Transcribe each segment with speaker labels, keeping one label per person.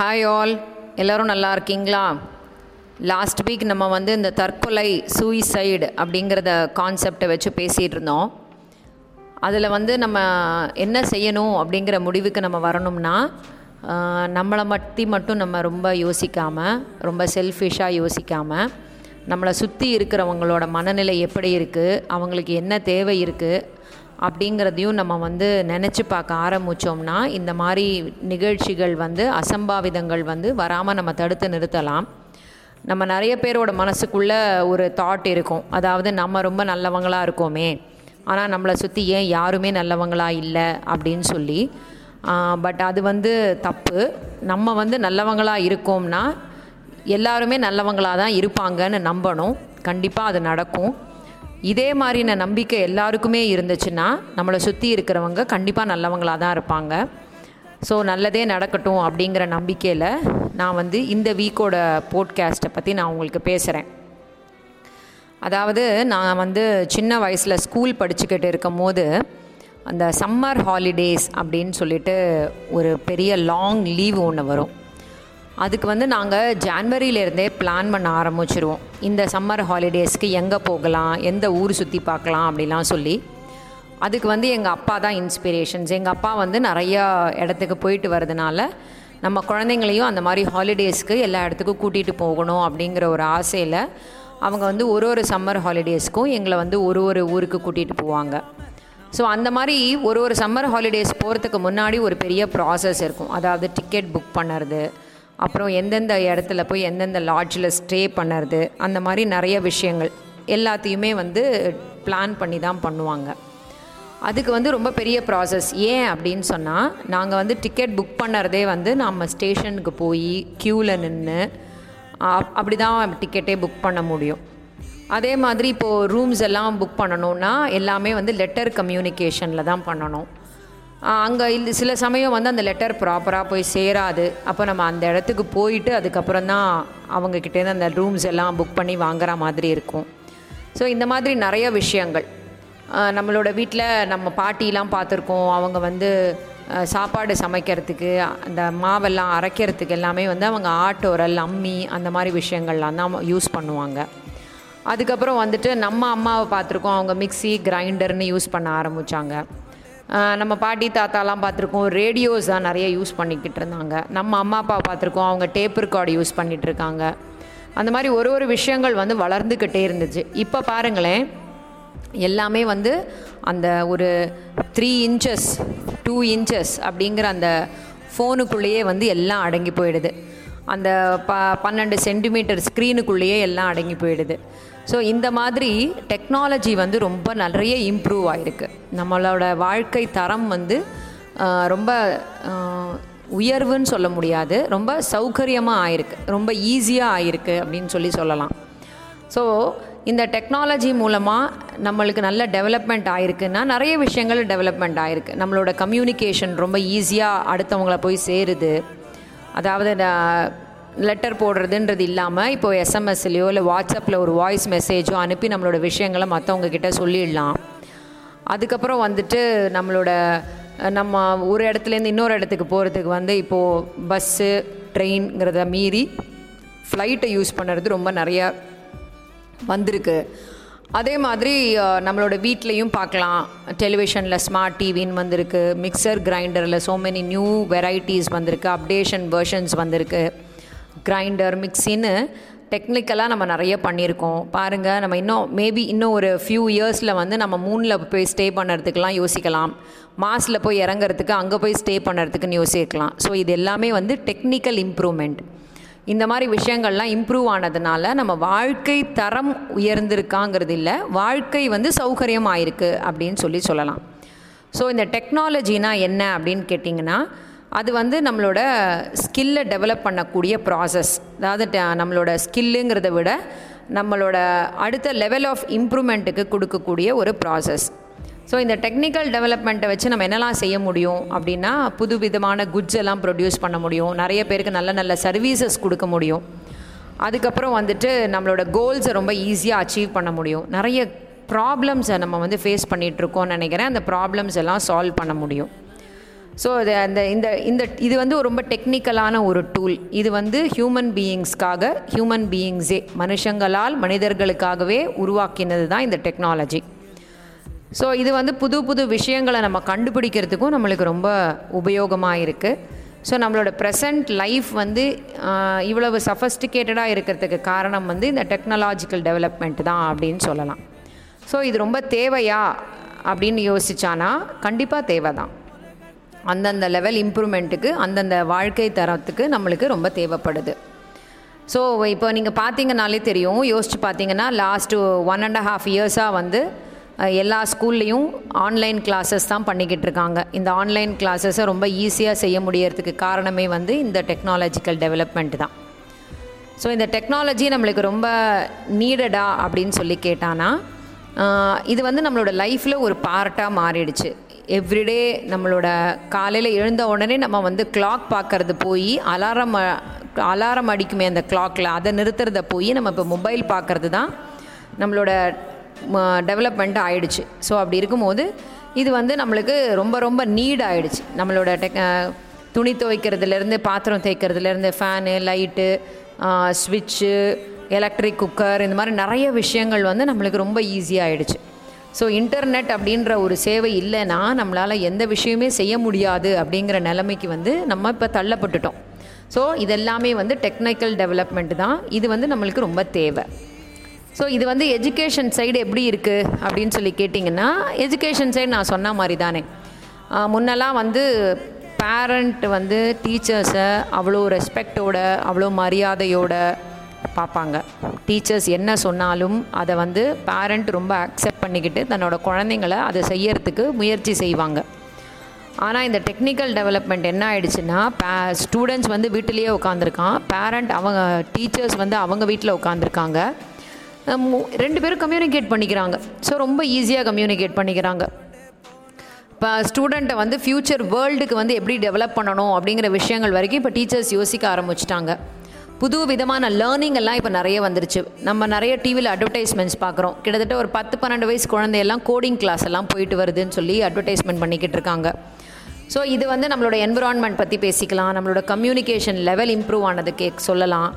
Speaker 1: Hi all எல்லோரும் நல்லா இருக்கீங்களா? லாஸ்ட் வீக் நம்ம வந்து இந்த தற்கொலை சூயிசைடு அப்படிங்கிறத கான்செப்டை வச்சு பேசிகிட்டு இருந்தோம் அதில் வந்து நம்ம என்ன செய்யணும் அப்படிங்கிற முடிவுக்கு நம்ம வரணும்னா நம்மளை மட்டி மட்டும் நம்ம ரொம்ப யோசிக்காமல் ரொம்ப செல்ஃபிஷாக யோசிக்காமல் நம்மளை சுற்றி இருக்கிறவங்களோட மனநிலை எப்படி இருக்குது அவங்களுக்கு என்ன தேவை இருக்குது அப்படிங்கிறதையும் நம்ம வந்து நினச்சி பார்க்க ஆரம்பித்தோம்னா இந்த மாதிரி நிகழ்ச்சிகள் வந்து அசம்பாவிதங்கள் வந்து வராமல் நம்ம தடுத்து நிறுத்தலாம். நம்ம நிறைய பேரோட மனசுக்குள்ளே ஒரு தாட் இருக்கும். அதாவது நம்ம ரொம்ப நல்லவங்களாக இருக்கோமே. ஆனால் நம்மளை சுற்றி ஏன் யாருமே நல்லவங்களாக இல்லை அப்படின்னு சொல்லி. பட் அது வந்து தப்பு. நம்ம வந்து நல்லவங்களாக இருக்கோம்னா எல்லாருமே நல்லவங்களாக தான் இருப்பாங்கன்னு நம்பணும். கண்டிப்பாக அது நடக்கும். இதே மாதிரின நம்பிக்கை எல்லாருக்குமே இருந்துச்சுன்னா நம்மளை சுற்றி இருக்கிறவங்க கண்டிப்பாக நல்லவங்களாக தான் இருப்பாங்க. ஸோ நல்லதே நடக்கட்டும் அப்படிங்கிற நம்பிக்கையில் நான் வந்து இந்த வீக்கோட போட்காஸ்ட்டை பற்றி நான் உங்களுக்கு பேசுகிறேன் அதாவது நான் வந்து சின்ன வயசில் ஸ்கூல் படிச்சுக்கிட்டு இருக்கும் போது அந்த சம்மர் ஹாலிடேஸ் அப்படின்னு சொல்லிட்டு ஒரு பெரிய லாங் லீவு ஒன்று வரும். அதுக்கு வந்து நாங்கள் ஜான்வரியிலேருந்தே பிளான் பண்ண ஆரம்பிச்சிருவோம். இந்த சம்மர் ஹாலிடேஸ்க்கு எங்கே போகலாம் எந்த ஊர் சுற்றி பார்க்கலாம் அப்படிலாம் சொல்லி. அதுக்கு வந்து எங்கள் அப்பா தான் இன்ஸ்பிரேஷன்ஸ் எங்கள் அப்பா வந்து நிறையா இடத்துக்கு போயிட்டு வரதுனால நம்ம குழந்தைங்களையும் அந்த மாதிரி ஹாலிடேஸ்க்கு எல்லா இடத்துக்கும் கூட்டிகிட்டு போகணும் அப்படிங்கிற ஒரு ஆசையில் அவங்க வந்து ஒரு ஒரு சம்மர் ஹாலிடேஸ்க்கும் எங்களை வந்து ஒரு ஒரு ஊருக்கு கூட்டிகிட்டு போவாங்க. ஸோ அந்த மாதிரி ஒரு ஒரு சம்மர் ஹாலிடேஸ் போகிறதுக்கு முன்னாடி ஒரு பெரிய ப்ராசஸ் இருக்கும். அதாவது டிக்கெட் புக் பண்ணுறது அப்புறம் எந்தெந்த இடத்துல போய் எந்தெந்த லாட்ஜில் ஸ்டே பண்ணுறது அந்த மாதிரி நிறைய விஷயங்கள் எல்லாத்தையுமே வந்து பிளான் பண்ணி தான் பண்ணுவாங்க. அதுக்கு வந்து ரொம்ப பெரிய ப்ராசஸ் ஏன் அப்படின்னு சொன்னால் நாங்கள் வந்து டிக்கெட் புக் பண்ணுறதே வந்து நம்ம ஸ்டேஷனுக்கு போய் க்யூவில் நின்று அப்படி தான் டிக்கெட்டே புக் பண்ண முடியும். அதே மாதிரி இப்போது ரூம்ஸ் எல்லாம் புக் பண்ணணும்னா எல்லாமே வந்து லெட்டர் கம்யூனிகேஷனில் தான் பண்ணணும். அங்கே இந்த சில சமயம் வந்து அந்த லெட்டர் ப்ராப்பராக போய் சேராது. அப்போ நம்ம அந்த இடத்துக்கு போயிட்டு அதுக்கப்புறம் தான் அவங்கக்கிட்டேருந்து அந்த ரூம்ஸ் எல்லாம் புக் பண்ணி வாங்குற மாதிரி இருக்கும். ஸோ இந்த மாதிரி நிறைய விஷயங்கள். நம்மளோட வீட்டில் நம்ம பாட்டிலாம் பார்த்துருக்கோம். அவங்க வந்து சாப்பாடு சமைக்கிறதுக்கு அந்த மாவெல்லாம் அரைக்கிறதுக்கு எல்லாமே வந்து அவங்க ஆட்டோரல் அம்மி அந்த மாதிரி விஷயங்கள்லாம் தான் யூஸ் பண்ணுவாங்க. அதுக்கப்புறம் வந்துட்டு நம்ம அம்மாவை பார்த்துருக்கோம். அவங்க மிக்ஸி கிரைண்டர்னு யூஸ் பண்ண ஆரம்பித்தாங்க நம்ம பாட்டி தாத்தாலாம் பார்த்துருக்கோம் ரேடியோஸ் தான் நிறைய யூஸ் பண்ணிக்கிட்டு இருந்தாங்க. நம்ம அம்மா அப்பா பார்த்துருக்கோம் அவங்க டேப் ரெக்கார்டு யூஸ் பண்ணிகிட்டு இருக்காங்க. அந்த மாதிரி ஒரு ஒரு விஷயங்கள் வந்து வளர்ந்துக்கிட்டே இருந்துச்சு. இப்போ பாருங்களேன் எல்லாமே வந்து அந்த ஒரு த்ரீ இன்ச்சஸ் டூ இன்ச்சஸ் அப்படிங்கிற அந்த ஃபோனுக்குள்ளேயே வந்து எல்லாம் அடங்கி போயிடுது. அந்த ப பன்னெண்டு சென்டிமீட்டர் ஸ்க்ரீனுக்குள்ளேயே எல்லாம் அடங்கி போயிடுது. ஸோ இந்த மாதிரி டெக்னாலஜி வந்து ரொம்ப நிறைய இம்ப்ரூவ் ஆகிருக்கு நம்மளோட வாழ்க்கை தரம் வந்து ரொம்ப உயர்வுன்னு சொல்ல முடியாது. ரொம்ப சௌகரியமாக ஆயிருக்கு. ரொம்ப ஈஸியாக ஆயிருக்கு அப்படின்னு சொல்லி சொல்லலாம். ஸோ இந்த டெக்னாலஜி மூலமாக நம்மளுக்கு நல்ல டெவலப்மெண்ட் ஆயிருக்குன்னா நிறைய விஷயங்கள் டெவலப்மெண்ட் ஆயிருக்கு. நம்மளோட கம்யூனிகேஷன் ரொம்ப ஈஸியாக அடுத்தவங்கள போய் சேருது. அதாவது லெட்டர் போடுறதுன்றது இல்லாமல் இப்போ எஸ்எம்எஸ்லையோ இல்லை வாட்ஸ்அப்பில் ஒரு வாய்ஸ் மெசேஜோ அனுப்பி நம்மளோட விஷயங்களை மற்றவங்க கிட்ட சொல்லிடலாம். அதுக்கப்புறம் வந்துட்டு நம்மளோட நம்ம ஒரு இடத்துலேருந்து இன்னொரு இடத்துக்கு போகிறதுக்கு வந்து இப்போது பஸ்ஸு ட்ரெயின்ங்கிறத மீறி ஃப்ளைட்டை யூஸ் பண்ணுறது ரொம்ப நிறையா வந்திருக்கு. அதே மாதிரி நம்மளோட வீட்லேயும் பார்க்கலாம். டெலிவிஷனில் ஸ்மார்ட் டிவின்னு வந்திருக்கு. மிக்சர் கிரைண்டரில் ஸோ மெனி நியூ வெரைட்டிஸ் வந்திருக்கு. அப்டேஷன் வெர்ஷன்ஸ் வந்திருக்கு. கிரைண்டர் மிக்சின்னு டெக்னிக்கலாக நம்ம நிறைய பண்ணியிருக்கோம். பாருங்கள் நம்ம இன்னும் மேபி இன்னும் ஒரு ஃபியூ இயர்ஸில் வந்து நம்ம மூணில் போய் ஸ்டே பண்ணுறதுக்கெலாம் யோசிக்கலாம். மாஸில் போய் இறங்குறதுக்கு அங்கே போய் ஸ்டே பண்ணுறதுக்குன்னு யோசிக்கலாம். ஸோ இது எல்லாமே வந்து டெக்னிக்கல் இம்ப்ரூவ்மெண்ட் இந்த மாதிரி விஷயங்கள்லாம் இம்ப்ரூவ் ஆனதுனால நம்ம வாழ்க்கை தரம் உயர்ந்திருக்காங்கிறது இல்லை வாழ்க்கை வந்து சௌகரியம் ஆயிருக்கு அப்படின்னு சொல்லி சொல்லலாம். ஸோ இந்த டெக்னாலஜினா என்ன அப்படின்னு கேட்டிங்கன்னா அது வந்து நம்மளோட ஸ்கில்லை டெவலப் பண்ணக்கூடிய ப்ராசஸ் அதாவது ட- நம்மளோட ஸ்கில்லுங்கிறத விட நம்மளோட அடுத்த லெவல் ஆஃப் இம்ப்ரூவ்மெண்ட்டுக்கு கொடுக்கக்கூடிய ஒரு ப்ராசஸ் ஸோ இந்த டெக்னிக்கல் டெவலப்மெண்ட்டை வச்சு நம்ம என்னெல்லாம் செய்ய முடியும் அப்படின்னா புது விதமான குட்ஸ் எல்லாம் ப்ரொடியூஸ் பண்ண முடியும். நிறைய பேருக்கு நல்ல நல்ல சர்வீசஸ் கொடுக்க முடியும். அதுக்கப்புறம் வந்துட்டு நம்மளோட கோல்ஸை ரொம்ப ஈஸியாக அச்சீவ் பண்ண முடியும். நிறைய ப்ராப்ளம்ஸை நம்ம வந்து ஃபேஸ் பண்ணிகிட்ருக்கோம்னு நினைக்கிறேன். அந்த ப்ராப்ளம்ஸ் எல்லாம் சால்வ் பண்ண முடியும். ஸோ இது அந்த இந்த இந்த இது வந்து ஒரு ரொம்ப டெக்னிக்கலான ஒரு டூல் இது வந்து ஹியூமன் பீயிங்ஸ்க்காக ஹியூமன் பீயிங்ஸே மனுஷங்களால் மனிதர்களுக்காகவே உருவாக்கினது தான் இந்த டெக்னாலஜி ஸோ இது வந்து புது புது விஷயங்களை நம்ம கண்டுபிடிக்கிறதுக்கும் நம்மளுக்கு ரொம்ப உபயோகமாக இருக்குது ஸோ நம்மளோட ப்ரெசண்ட் லைஃப் வந்து இவ்வளவு சஃபஸ்டிகேட்டடாக இருக்கிறதுக்கு காரணம் வந்து இந்த டெக்னாலஜிக்கல் டெவலப்மெண்ட் தான் அப்படின்னு சொல்லலாம். ஸோ இது ரொம்ப தேவையா அப்படின்னு யோசிச்சானா கண்டிப்பாக தேவை தான் அந்தந்த லெவல் இம்ப்ரூவ்மெண்ட்டுக்கு அந்தந்த வாழ்க்கை தரத்துக்கு நம்மளுக்கு ரொம்ப தேவைப்படுது. ஸோ இப்போ நீங்கள் பார்த்தீங்கனாலே தெரியும் யோசிச்சு பார்த்தீங்கன்னா லாஸ்ட்டு ஒன் அண்ட் ஹாஃப் இயர்ஸாக வந்து எல்லா ஸ்கூல்லையும் ஆன்லைன் கிளாஸஸ் தான் பண்ணிக்கிட்டு இருக்காங்க. இந்த ஆன்லைன் கிளாஸஸை ரொம்ப ஈஸியாக செய்ய முடியறதுக்கு காரணமே வந்து இந்த டெக்னாலஜிக்கல் டெவலப்மெண்ட் தான். ஸோ இந்த டெக்னாலஜி நம்மளுக்கு ரொம்ப நீடடா அப்படின்னு சொல்லி கேட்டானா இது வந்து நம்மளோட லைஃப்பில் ஒரு பார்ட்டாக மாறிடுச்சு. எவ்ரிடே நம்மளோட காலையில் எழுந்த உடனே நம்ம வந்து கிளாக் பார்க்கறது போய் அலாரம் அலாரம் அடிக்குமே அந்த கிளாக்கில் அதை நிறுத்துறத போய் நம்ம இப்போ மொபைல் பார்க்கறது தான் நம்மளோட டெவலப்மெண்ட் ஆயிடுச்சு. ஸோ அப்படி இருக்கும்போது இது வந்து நம்மளுக்கு ரொம்ப ரொம்ப நீட் ஆயிடுச்சு. நம்மளோட டெக் துணி துவைக்கிறதுலேருந்து பாத்திரம் தேய்க்கிறதுலேருந்து ஃபேனு லைட்டு ஸ்விட்சு எலக்ட்ரிக் குக்கர் இந்த மாதிரி நிறைய விஷயங்கள் வந்து நம்மளுக்கு ரொம்ப ஈஸியாகிடுச்சு ஸோ இன்டர்நெட் அப்படின்ற ஒரு சேவை இல்லைன்னா நம்மளால் எந்த விஷயமே செய்ய முடியாது அப்படிங்கிற நிலைமைக்கு வந்து நம்ம இப்போ தள்ளப்பட்டுட்டோம். ஸோ இதெல்லாமே வந்து டெக்னிக்கல் டெவலப்மெண்ட் தான். இது வந்து நம்மளுக்கு ரொம்ப தேவை. ஸோ இது வந்து எஜுகேஷன் சைடு எப்படி இருக்குது அப்படின்னு சொல்லி கேட்டிங்கன்னா எஜுகேஷன் சைடு நான் சொன்ன மாதிரி தானே. முன்னெல்லாம் வந்து பேரண்ட் வந்து டீச்சர்ஸை அவ்வளோ ரெஸ்பெக்டோட அவ்வளோ மரியாதையோட பார்ப்பாங்க. டீச்சர்ஸ் என்ன சொன்னாலும் அதை வந்து பேரண்ட் ரொம்ப அக்செப்ட் பண்ணிக்கிட்டு தன்னோட குழந்தைங்கள அதை செய்யறதுக்கு முயற்சி செய்வாங்க. ஆனால் இந்த டெக்னிக்கல் டெவலப்மெண்ட் என்ன ஆயிடுச்சுன்னா பே ஸ்டூடெண்ட்ஸ் வந்து வீட்டிலேயே உட்காந்துருக்கான் பேரண்ட் அவங்க டீச்சர்ஸ் வந்து அவங்க வீட்டில் உட்காந்துருக்காங்க ரெண்டு பேரும் கம்யூனிகேட் பண்ணிக்கிறாங்க. ஸோ ரொம்ப ஈஸியாக கம்யூனிகேட் பண்ணிக்கிறாங்க. இப்போ ஸ்டூடெண்ட்டை வந்து ஃப்யூச்சர் வேர்ல்டுக்கு வந்து எப்படி டெவலப் பண்ணணும் அப்படிங்கிற விஷயங்கள் வரைக்கும் இப்போ டீச்சர்ஸ் யோசிக்க ஆரம்பிச்சிட்டாங்க. புது விதமான லேர்னிங் எல்லாம் இப்போ நிறைய வந்துருச்சு. நம்ம நிறைய டிவியில் அட்வர்டைஸ்மெண்ட்ஸ் பார்க்குறோம். கிட்டத்தட்ட ஒரு பத்து பன்னெண்டு வயசு குழந்தையெல்லாம் கோடிங் கிளாஸ் எல்லாம் போயிட்டு வருதுன்னு சொல்லி அட்வர்டைஸ்மெண்ட் பண்ணிக்கிட்டு இருக்காங்க. ஸோ இது வந்து நம்மளோட என்விரான்மெண்ட் பற்றி பேசிக்கலாம். நம்மளோட கம்யூனிகேஷன் லெவல் இம்ப்ரூவ் ஆனது கேக் சொல்லலாம்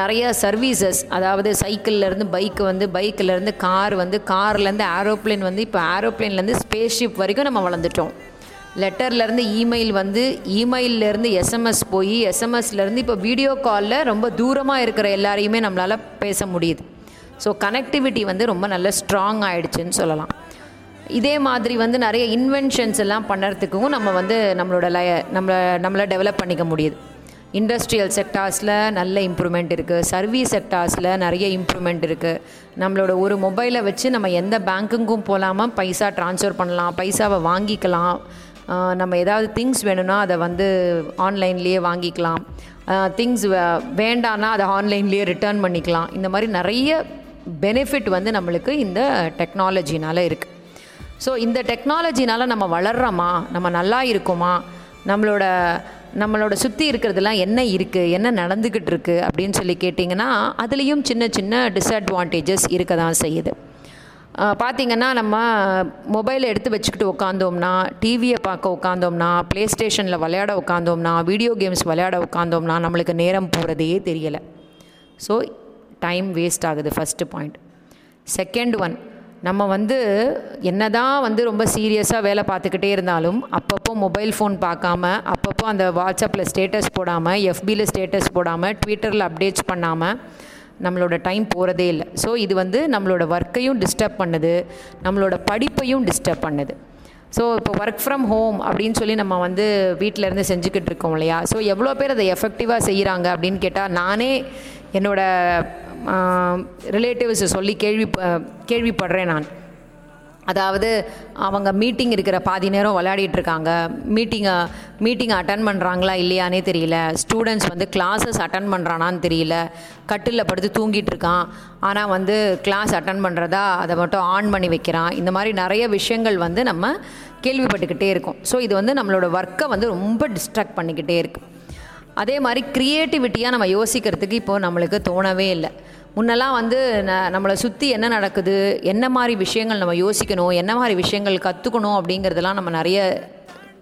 Speaker 1: நிறைய சர்வீசஸ் அதாவது சைக்கிள்லேருந்து பைக்கு வந்து பைக்கிலேருந்து கார் வந்து கார்லேருந்து ஏரோப்ளேன் வந்து இப்போ ஏரோப்ளேன்லேருந்து ஸ்பேஸ் ஷிப் வரைக்கும் நம்ம வளர்ந்துட்டோம். லெட்டர்லேருந்து இமெயில் வந்து இமெயிலேருந்து எஸ்எம்எஸ் போய் எஸ்எம்எஸ்லேருந்து இப்போ வீடியோ காலில் ரொம்ப தூரமாக இருக்கிற எல்லாரையுமே நம்மளால் பேச முடியுது. ஸோ கனெக்டிவிட்டி வந்து ரொம்ப நல்ல ஸ்ட்ராங் ஆகிடுச்சுன்னு சொல்லலாம். இதே மாதிரி வந்து நிறைய இன்வென்ஷன்ஸ் எல்லாம் பண்ணுறதுக்கும் நம்ம வந்து நம்மளோட லய நம்மளை நம்மளை டெவலப் பண்ணிக்க முடியுது. இண்டஸ்ட்ரியல் செக்டார்ஸில் நல்ல இம்ப்ரூவ்மெண்ட் இருக்குது சர்வீஸ் செக்டார்ஸில் நிறைய இம்ப்ரூவ்மெண்ட் இருக்குது நம்மளோட ஒரு மொபைலை வச்சு நம்ம எந்த பேங்க்குக்கும் போகாமல் பைசா ட்ரான்ஸ்ஃபர் பண்ணலாம் பைசாவை வாங்கிக்கலாம். நம்ம ஏதாவது திங்ஸ் வேணும்னா அதை வந்து ஆன்லைன்லேயே வாங்கிக்கலாம். திங்ஸ் வேண்டான்னா அதை ஆன்லைன்லேயே ரிட்டர்ன் பண்ணிக்கலாம். இந்த மாதிரி நிறைய பெனிஃபிட் வந்து நம்மளுக்கு இந்த டெக்னாலஜினால் இருக்குது ஸோ இந்த டெக்னாலஜினால் நம்ம வளர்றோமா? நம்ம நல்லா இருக்கோமா? நம்மளோட நம்மளோட சுற்றி இருக்கிறதுலாம் என்ன இருக்குது என்ன நடந்துக்கிட்டு இருக்குது அப்படின்னு சொல்லி கேட்டிங்கன்னா அதுலேயும் சின்ன சின்ன டிஸ்அட்வான்டேஜஸ் இருக்க தான் செய்யுது. பார்த்தீங்கன்னா நம்ம மொபைலை எடுத்து வச்சுக்கிட்டு உட்காந்தோம்னா டிவியை பார்க்க உட்காந்தோம்னா ப்ளே ஸ்டேஷனில் விளையாட உட்காந்தோம்னா வீடியோ கேம்ஸ் விளையாட உட்காந்தோம்னா நம்மளுக்கு நேரம் போகிறதே தெரியலை. ஸோ டைம் வேஸ்ட் ஆகுது ஃபஸ்ட்டு பாயிண்ட் செகண்ட் ஒன் நம்ம வந்து என்னதான் வந்து ரொம்ப சீரியஸாக வேலை பார்த்துக்கிட்டே இருந்தாலும் அப்பப்போ மொபைல் ஃபோன் பார்க்காம அப்பப்போ அந்த வாட்ஸ்அப்பில் ஸ்டேட்டஸ் போடாமல் எஃபியில் ஸ்டேட்டஸ் போடாமல் ட்விட்டரில் அப்டேட்ஸ் பண்ணாமல் நம்மளோட டைம் போகிறதே இல்லை. ஸோ இது வந்து நம்மளோட ஒர்க்கையும் டிஸ்டர்ப் பண்ணுது. நம்மளோட படிப்பையும் டிஸ்டர்ப் பண்ணுது. ஸோ இப்போ ஒர்க் ஃப்ரம் ஹோம் அப்படின்னு சொல்லி நம்ம வந்து வீட்டில் இருந்து செஞ்சுக்கிட்டு இருக்கோம் இல்லையா? ஸோ எவ்வளோ பேர் அதை எஃபெக்டிவாக செய்கிறாங்க அப்படின்னு கேட்டால் நானே என்னோட ரிலேட்டிவ்ஸை சொல்லி கேள்வி கேள்விப்படுறேன் நான். அதாவது அவங்க மீட்டிங் இருக்கிற பாதி நேரம் விளையாடிட்டு இருக்காங்க. மீட்டிங்கை மீட்டிங்கை அட்டன் பண்ணுறாங்களா இல்லையானே தெரியல. ஸ்டூடெண்ட்ஸ் வந்து கிளாஸஸ் அட்டன் பண்ணுறானான்னு தெரியல. கட்டிலில் படுத்து தூங்கிட்டு இருக்கான். ஆனால் வந்து கிளாஸ் அட்டன் பண்ணுறதா அதை மட்டும் ஆன் பண்ணி வைக்கிறான். இந்த மாதிரி நிறைய விஷயங்கள் வந்து நம்ம கேள்விப்பட்டுக்கிட்டே இருக்கோம். ஸோ இது வந்து நம்மளோட ஒர்க்கை வந்து ரொம்ப டிஸ்ட்ராக்ட் பண்ணிக்கிட்டே இருக்கும் அதே மாதிரி க்ரியேட்டிவிட்டியாக நம்ம யோசிக்கிறதுக்கு இப்போது நம்மளுக்கு தோணவே இல்லை. முன்னெல்லாம் வந்து ந நம்மளை சுற்றி என்ன நடக்குது என்ன மாதிரி விஷயங்கள் நம்ம யோசிக்கணும் என்ன மாதிரி விஷயங்கள் கற்றுக்கணும் அப்படிங்கிறதெல்லாம் நம்ம நிறைய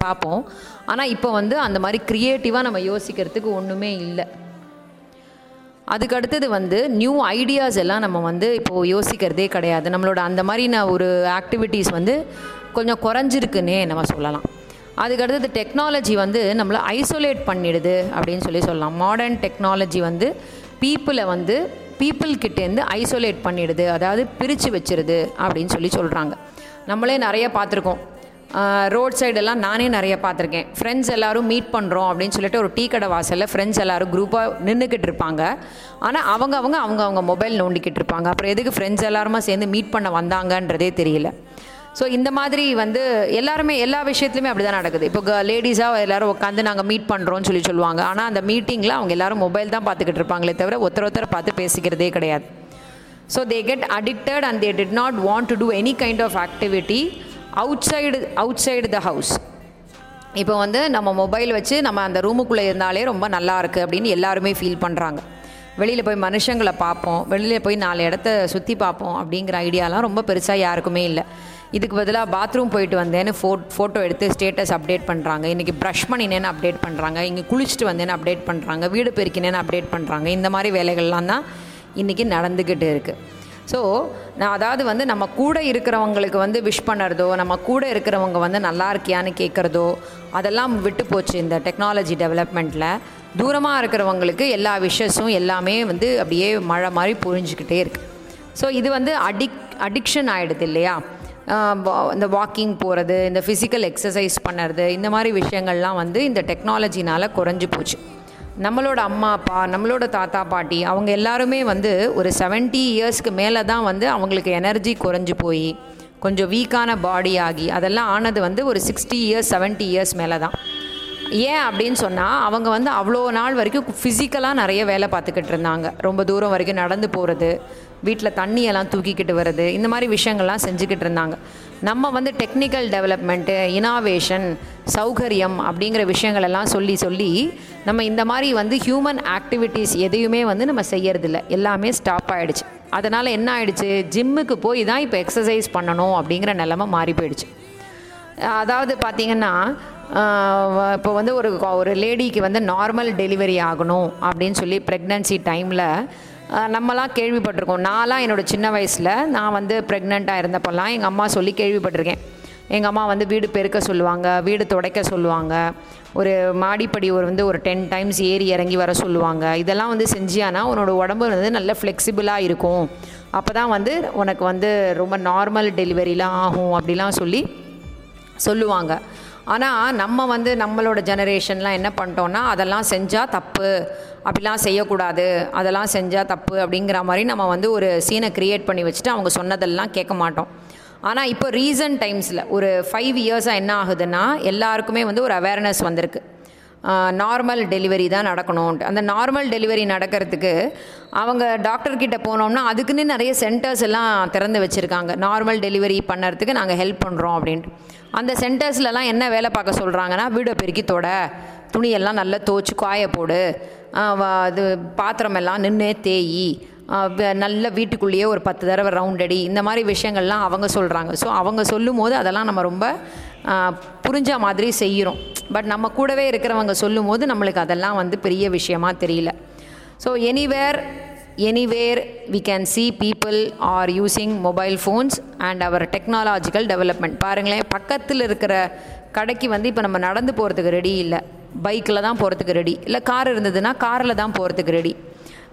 Speaker 1: பார்ப்போம். ஆனால் இப்போ வந்து அந்த மாதிரி க்ரியேட்டிவாக நம்ம யோசிக்கிறதுக்கு ஒன்றுமே இல்லை. அதுக்கு அடுத்தது வந்து நியூ ஐடியாஸ் எல்லாம் நம்ம வந்து இப்போது யோசிக்கிறதே கிடையாது. நம்மளோட அந்த மாதிரின ஒரு ஆக்டிவிட்டீஸ் வந்து கொஞ்சம் குறைஞ்சிருக்குன்னே நம்ம சொல்லலாம். அதுக்கு அடுத்தது டெக்னாலஜி வந்து நம்மளை ஐசோலேட் பண்ணிடுது அப்படின்னு சொல்லி சொல்லலாம். மாடர்ன் டெக்னாலஜி வந்து பீப்புளை வந்து பீப்புள்கிட்டேருந்து ஐசோலேட் பண்ணிடுது அதாவது பிரித்து வச்சிருது அப்படின்னு சொல்லி சொல்கிறாங்க நம்மளே நிறைய பார்த்துருக்கோம். ரோட் சைடெல்லாம் நானே நிறைய பார்த்துருக்கேன். ஃப்ரெண்ட்ஸ் எல்லோரும் மீட் பண்ணுறோம் அப்படின்னு சொல்லிட்டு ஒரு டீ கடை வாசலில் ஃப்ரெண்ட்ஸ் எல்லோரும் குரூப்பாக நின்றுக்கிட்டு இருப்பாங்க. ஆனால் அவங்க அவங்க அவங்க அவங்க மொபைல் நோண்டிக்கிட்டு இருப்பாங்க. அப்புறம் எதுக்கு ஃப்ரெண்ட்ஸ் எல்லாருமா சேர்ந்து மீட் பண்ண வந்தாங்கன்றதே தெரியல. ஸோ இந்த மாதிரி வந்து எல்லாருமே எல்லா விஷயத்துலையுமே அப்படி தான் நடக்குது. இப்போ லேடிஸாக எல்லோரும் உட்காந்து நாங்கள் மீட் பண்ணுறோம்னு சொல்லி சொல்லுவாங்க. ஆனால் அந்த மீட்டிங்கில் அவங்க எல்லோரும் மொபைல் தான் பார்த்துக்கிட்டு இருப்பாங்களே தவிர ஒருத்தர் ஒருத்தர் பார்த்து பேசிக்கிறதே கிடையாது. So they get addicted and they did not want to do any kind of activity outside outside the house இப்போ வந்து நம்ம மொபைல் வச்சு நம்ம அந்த ரூமுக்குள்ளே இருந்தாலே ரொம்ப நல்லா இருக்குது அப்படின்னு எல்லாருமே ஃபீல் பண்ணுறாங்க வெளியில் போய் மனுஷங்களை பார்ப்போம். வெளியில் போய் நாலு இடத்த சுற்றி பார்ப்போம் அப்படிங்கிற ஐடியாலாம் ரொம்ப பெருசாக யாருக்குமே இல்லை. இதுக்கு பதிலாக பாத்ரூம் போயிட்டு வந்தேன்னு ஃபோ ஃபோட்டோ எடுத்து ஸ்டேட்டஸ் அப்டேட் பண்ணுறாங்க இன்றைக்கி ப்ரஷ் பண்ணினேன்னு அப்டேட் பண்ணுறாங்க இங்கே குளிச்சுட்டு வந்தேன்னு அப்டேட் பண்ணுறாங்க வீடு பெருக்கினேன்னு அப்டேட் பண்ணுறாங்க இந்த மாதிரி வேலைகள்லாம் தான் இன்றைக்கி நடந்துக்கிட்டு இருக்குது ஸோ நான் அதாவது வந்து நம்ம கூட இருக்கிறவங்களுக்கு வந்து விஷ் பண்ணுறதோ நம்ம கூட இருக்கிறவங்க வந்து நல்லா இருக்கியான்னு கேட்குறதோ அதெல்லாம் விட்டு போச்சு இந்த டெக்னாலஜி டெவலப்மெண்ட்டில் தூரமாக இருக்கிறவங்களுக்கு எல்லா விஷஸும் எல்லாமே வந்து அப்படியே மழை மாதிரி புரிஞ்சுக்கிட்டே இருக்குது ஸோ இது வந்து அடிக் அடிக்ஷன் ஆகிடுது இல்லையா? இந்த வாக்கிங் போகிறது இந்த ஃபிசிக்கல் எக்ஸசைஸ் பண்ணுறது இந்த மாதிரி விஷயங்கள்லாம் வந்து இந்த டெக்னாலஜினால் குறைஞ்சி போச்சு. நம்மளோட அம்மா அப்பா நம்மளோட தாத்தா பாட்டி அவங்க எல்லாருமே வந்து ஒரு செவன்ட்டி இயர்ஸ்க்கு மேலே தான் வந்து அவங்களுக்கு எனர்ஜி குறைஞ்சி போய் கொஞ்சம் வீக்கான பாடி ஆகி அதெல்லாம் ஆனது வந்து ஒரு சிக்ஸ்டி இயர்ஸ் செவன்ட்டி இயர்ஸ் மேலே தான். ஏன் அப்படின்னு சொன்னால் அவங்க வந்து அவ்வளோ நாள் வரைக்கும் ஃபிசிக்கலாக நிறைய வேலை பார்த்துக்கிட்டு இருந்தாங்க. ரொம்ப தூரம் வரைக்கும் நடந்து போகிறது வீட்டில் தண்ணியெல்லாம் தூக்கிக்கிட்டு வர்றது இந்த மாதிரி விஷயங்கள்லாம் செஞ்சுக்கிட்டு இருந்தாங்க. நம்ம வந்து டெக்னிக்கல் டெவலப்மெண்ட்டு இனாவேஷன் சௌகரியம் அப்படிங்கிற விஷயங்கள் எல்லாம் சொல்லி சொல்லி நம்ம இந்த மாதிரி வந்து ஹியூமன் ஆக்டிவிட்டீஸ் எதையுமே வந்து நம்ம செய்யறதில்ல. எல்லாமே ஸ்டாப் ஆகிடுச்சு அதனால் என்ன ஆயிடுச்சு? ஜிம்முக்கு போய் தான் இப்போ எக்ஸசைஸ் பண்ணணும் அப்படிங்கிற நிலமை மாறி போயிடுச்சு. அதாவது பார்த்திங்கன்னா இப்போ வந்து ஒரு ஒரு லேடிக்கு வந்து நார்மல் டெலிவரி ஆகணும் அப்படின்னு சொல்லி ப்ரெக்னன்சி டைமில் நம்மலாம் கேள்விப்பட்டிருக்கோம். நான்லாம் என்னோடய சின்ன வயசில் நான் வந்து ப்ரெக்னெண்ட்டாக இருந்தப்போல்லாம் எங்கள் அம்மா சொல்லி கேள்விப்பட்டிருக்கேன். எங்கள் அம்மா வந்து வீடு பெருக்க சொல்லுவாங்க வீடு துடைக்க சொல்லுவாங்க. ஒரு மாடிப்படி ஒரு வந்து ஒரு டென் டைம்ஸ் ஏறி இறங்கி வர சொல்லுவாங்க. இதெல்லாம் வந்து செஞ்சியானா உன்னோட உடம்பு வந்து நல்ல ஃப்ளெக்சிபிளாக இருக்கும். அப்போ தான் வந்து உனக்கு வந்து ரொம்ப நார்மல் டெலிவரிலாம் ஆகும் அப்படிலாம் சொல்லி சொல்லுவாங்க. ஆனால் நம்ம வந்து நம்மளோட ஜெனரேஷன்லாம் என்ன பண்ணிட்டோன்னா அதெல்லாம் செஞ்சால் தப்பு அப்படிலாம் செய்யக்கூடாது அதெல்லாம் செஞ்சால் தப்பு அப்படிங்கிற மாதிரி நம்ம வந்து ஒரு சீனை க்ரியேட் பண்ணி வச்சுட்டு அவங்க சொன்னதெல்லாம் கேட்க மாட்டோம். ஆனால் இப்போ ரீசன்ட் டைம்ஸில் ஒரு ஃபைவ் இயர்ஸாக என்ன ஆகுதுன்னா எல்லாருக்குமே வந்து ஒரு அவேர்னஸ் வந்திருக்கு. நார்மல் டெலிவரி தான் நடக்கணும்ன்ட்டு அந்த நார்மல் டெலிவரி நடக்கிறதுக்கு அவங்க டாக்டர்கிட்ட போனோம்னா அதுக்குன்னு நிறைய சென்டர்ஸ் எல்லாம் திறந்து வச்சுருக்காங்க. நார்மல் டெலிவரி பண்ணுறதுக்கு நாங்கள் ஹெல்ப் பண்ணுறோம் அப்படின்ட்டு. அந்த சென்டர்ஸ்லலாம் என்ன வேலை பார்க்க சொல்கிறாங்கன்னா வீடை பெருக்கி தொட துணியெல்லாம் நல்லா தோச்சு காய போடு இது பாத்திரமெல்லாம் நின்று தேயி நல்ல வீட்டுக்குள்ளேயே ஒரு பத்து தடவை ரவுண்ட் அடி இந்த மாதிரி விஷயங்கள்லாம் அவங்க சொல்கிறாங்க ஸோ அவங்க சொல்லும் போது அதெல்லாம் நம்ம ரொம்ப புரிஞ்ச மாதிரி செய்கிறோம் பட் நம்ம கூடவே இருக்கிறவங்க சொல்லும் போது நம்மளுக்கு அதெல்லாம் வந்து பெரிய விஷயமா தெரியல. So anywhere anywhere we can see people are using mobile phones and our technological development பாருங்களேன் பக்கத்தில் இருக்கிற கடைக்கு வந்து இப்போ நம்ம நடந்து போகிறதுக்கு ரெடி இல்லை. பைக்கில் தான் போகிறதுக்கு ரெடி இல்லை கார் இருந்ததுன்னா காரில் தான் போகிறதுக்கு ரெடி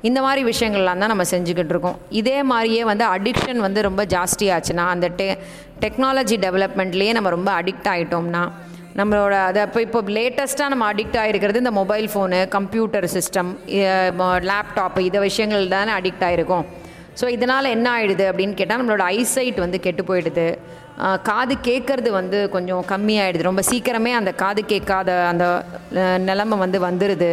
Speaker 1: இந்த மாதிரி விஷயங்கள்லாம் தான் நம்ம செஞ்சுக்கிட்டு இருக்கோம். இதே மாதிரியே வந்து அடிக்ஷன் வந்து ரொம்ப ஜாஸ்தி ஆச்சுன்னா அந்த டெ டெக்னாலஜி டெவலப்மெண்ட்லேயே நம்ம ரொம்ப அடிக்ட் ஆகிட்டோம்னா நம்மளோட அதை இப்போ இப்போ லேட்டஸ்ட்டாக நம்ம அடிக்ட் ஆகிருக்கிறது இந்த mobile phone computer system laptop இதை விஷயங்கள் தானே அடிக்ட் ஆகிருக்கோம் ஸோ இதனால் என்ன ஆகிடுது அப்படின்னு கேட்டால் நம்மளோட ஐசைட் வந்து கெட்டு போயிடுது. காது கேட்குறது வந்து கொஞ்சம் கம்மியாயிடுது. ரொம்ப சீக்கிரமே அந்த காது கேட்காத அந்த நிலமை வந்து வந்துடுது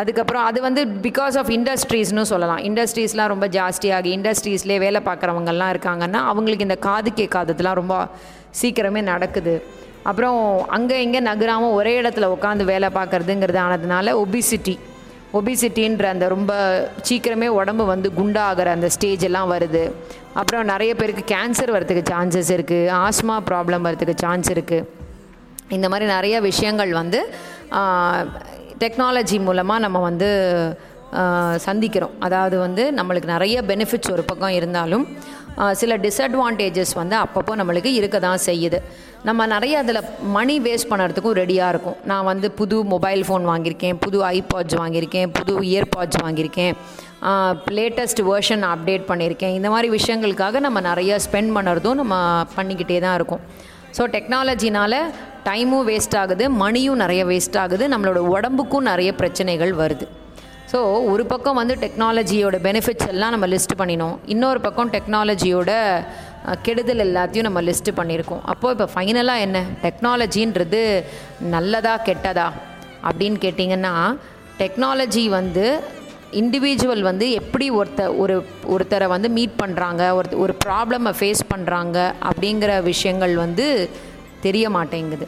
Speaker 1: அதுக்கப்புறம் அது வந்து பிகாஸ் ஆஃப் இண்டஸ்ட்ரீஸ்னு சொல்லலாம். இண்டஸ்ட்ரீஸ்லாம் ரொம்ப ஜாஸ்தியாகி இண்டஸ்ட்ரீஸ்லேயே வேலை பார்க்குறவங்கெல்லாம் இருக்காங்கன்னா அவங்களுக்கு இந்த காது கேட்காததுலாம் ரொம்ப சீக்கிரமே நடக்குது. அப்புறம் அங்கே இங்கே நகராமல் ஒரே இடத்துல உட்காந்து வேலை பார்க்குறதுங்கிறது ஆனதுனால ஒபிசிட்டி ஒபிசிட்டின்ற அந்த ரொம்ப சீக்கிரமே உடம்பு வந்து குண்டாகிற அந்த ஸ்டேஜ் எல்லாம் வருது. அப்புறம் நிறைய பேருக்கு கேன்சர் வரதுக்கு சான்சஸ் இருக்குது ஆஸ்மா ப்ராப்ளம் வரதுக்கு சான்ஸ் இருக்குது இந்த மாதிரி நிறைய விஷயங்கள் வந்து டெக்னாலஜி மூலமாக நம்ம வந்து சந்திக்கிறோம். அதாவது வந்து நம்மளுக்கு நிறைய பெனிஃபிட்ஸ் ஒரு பக்கம் இருந்தாலும் சில டிஸ்அட்வான்டேஜஸ் வந்து அப்பப்போ நம்மளுக்கு இருக்க தான் செய்யுது. நம்ம நிறைய அதில் மணி வேஸ்ட் பண்ணுறதுக்கும் ரெடியாக இருக்கும். நான் வந்து புது மொபைல் ஃபோன் வாங்கியிருக்கேன் புது ஐபாட்ஸ் வாங்கியிருக்கேன் புது இயர்பாட்ஸ் வாங்கியிருக்கேன் லேட்டஸ்ட் வேர்ஷன் அப்டேட் பண்ணியிருக்கேன். இந்த மாதிரி விஷயங்களுக்காக நம்ம நிறைய ஸ்பெண்ட் பண்ணுறதும் நம்ம பண்ணிக்கிட்டே தான் இருக்கும். ஸோ டெக்னாலஜினால் டைமும் வேஸ்ட் ஆகுது மணியும் நிறைய வேஸ்ட் ஆகுது நம்மளோட உடம்புக்கும் நிறைய பிரச்சனைகள் வருது. ஸோ ஒரு பக்கம் வந்து டெக்னாலஜியோட பெனிஃபிட்ஸ் எல்லாம் நம்ம லிஸ்ட் பண்ணினோம். இன்னொரு பக்கம் டெக்னாலஜியோட கெடுதல் எல்லாத்தையும் நம்ம லிஸ்ட் பண்ணியிருக்கோம். அப்போது இப்போ ஃபைனலாக என்ன? டெக்னாலஜின்றது நல்லதா கெட்டதா? அப்படின்னு கேட்டிங்கன்னா டெக்னாலஜி வந்து இண்டிவிஜுவல் வந்து எப்படி ஒருத்த ஒரு ஒருத்தரை வந்து மீட் பண்ணுறாங்க ஒரு ஒரு ப்ராப்ளமை ஃபேஸ் பண்ணுறாங்க அப்படிங்கிற விஷயங்கள் வந்து தெரிய மாட்டேங்குது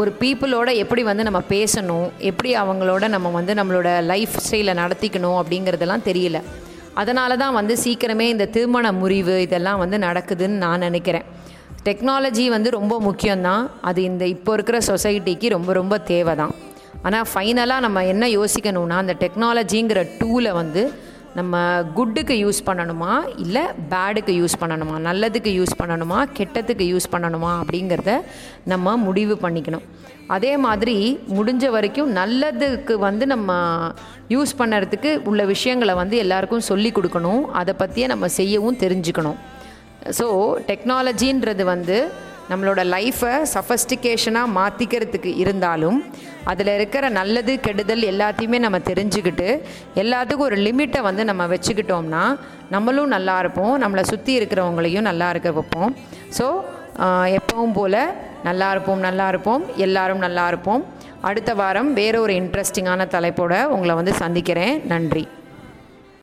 Speaker 1: ஒரு பீப்புளோட எப்படி வந்து நம்ம பேசணும் எப்படி அவங்களோட நம்ம வந்து நம்மளோட லைஃப் ஸ்டைலை நடத்திக்கணும் அப்படிங்கிறதெல்லாம் தெரியல. அதனால தான் வந்து சீக்கிரமே இந்த திருமண முறிவு இதெல்லாம் வந்து நடக்குதுன்னு நான் நினைக்கிறேன். டெக்னாலஜி வந்து ரொம்ப முக்கியம்தான். அது இந்த இப்போ இருக்கிற சொசைட்டிக்கு ரொம்ப ரொம்ப தேவை தான் ஆனால் ஃபைனலாக நம்ம என்ன யோசிக்கணும்னா அந்த டெக்னாலஜிங்கிற டூலை வந்து நம்ம குட்டுக்கு யூஸ் பண்ணணுமா? இல்லை பேடுக்கு யூஸ் பண்ணணுமா? நல்லதுக்கு யூஸ் பண்ணணுமா? கெட்டதுக்கு யூஸ் பண்ணணுமா? அப்படிங்கிறத நம்ம முடிவு பண்ணிக்கணும். அதே மாதிரி முடிஞ்ச வரைக்கும் நல்லதுக்கு வந்து நம்ம யூஸ் பண்ணுறதுக்கு உள்ள விஷயங்களை வந்து எல்லாருக்கும் சொல்லி கொடுக்கணும். அதை பற்றியே நம்ம செய்யவும் தெரிஞ்சுக்கணும். ஸோ டெக்னாலஜின்றது வந்து நம்மளோட லைஃப்பை சஃபஸ்டிகேஷனாக மாற்றிக்கிறதுக்கு இருந்தாலும் அதில் இருக்கிற நல்லது கெடுதல் எல்லாத்தையுமே நம்ம தெரிஞ்சுக்கிட்டு எல்லாத்துக்கும் ஒரு லிமிட்டை வந்து நம்ம வச்சுக்கிட்டோம்னா நம்மளும் நல்லா இருப்போம் நம்மளை சுற்றி இருக்கிறவங்களையும் நல்லா இருக்க வைப்போம். ஸோ எப்பவும் போல் நல்லா இருப்போம் நல்லா இருப்போம் எல்லாரும் நல்லா இருப்போம். அடுத்த வாரம் வேற ஒரு இன்ட்ரெஸ்டிங்கான தலைப்போடு உங்களை வந்து சந்திக்கிறேன். நன்றி.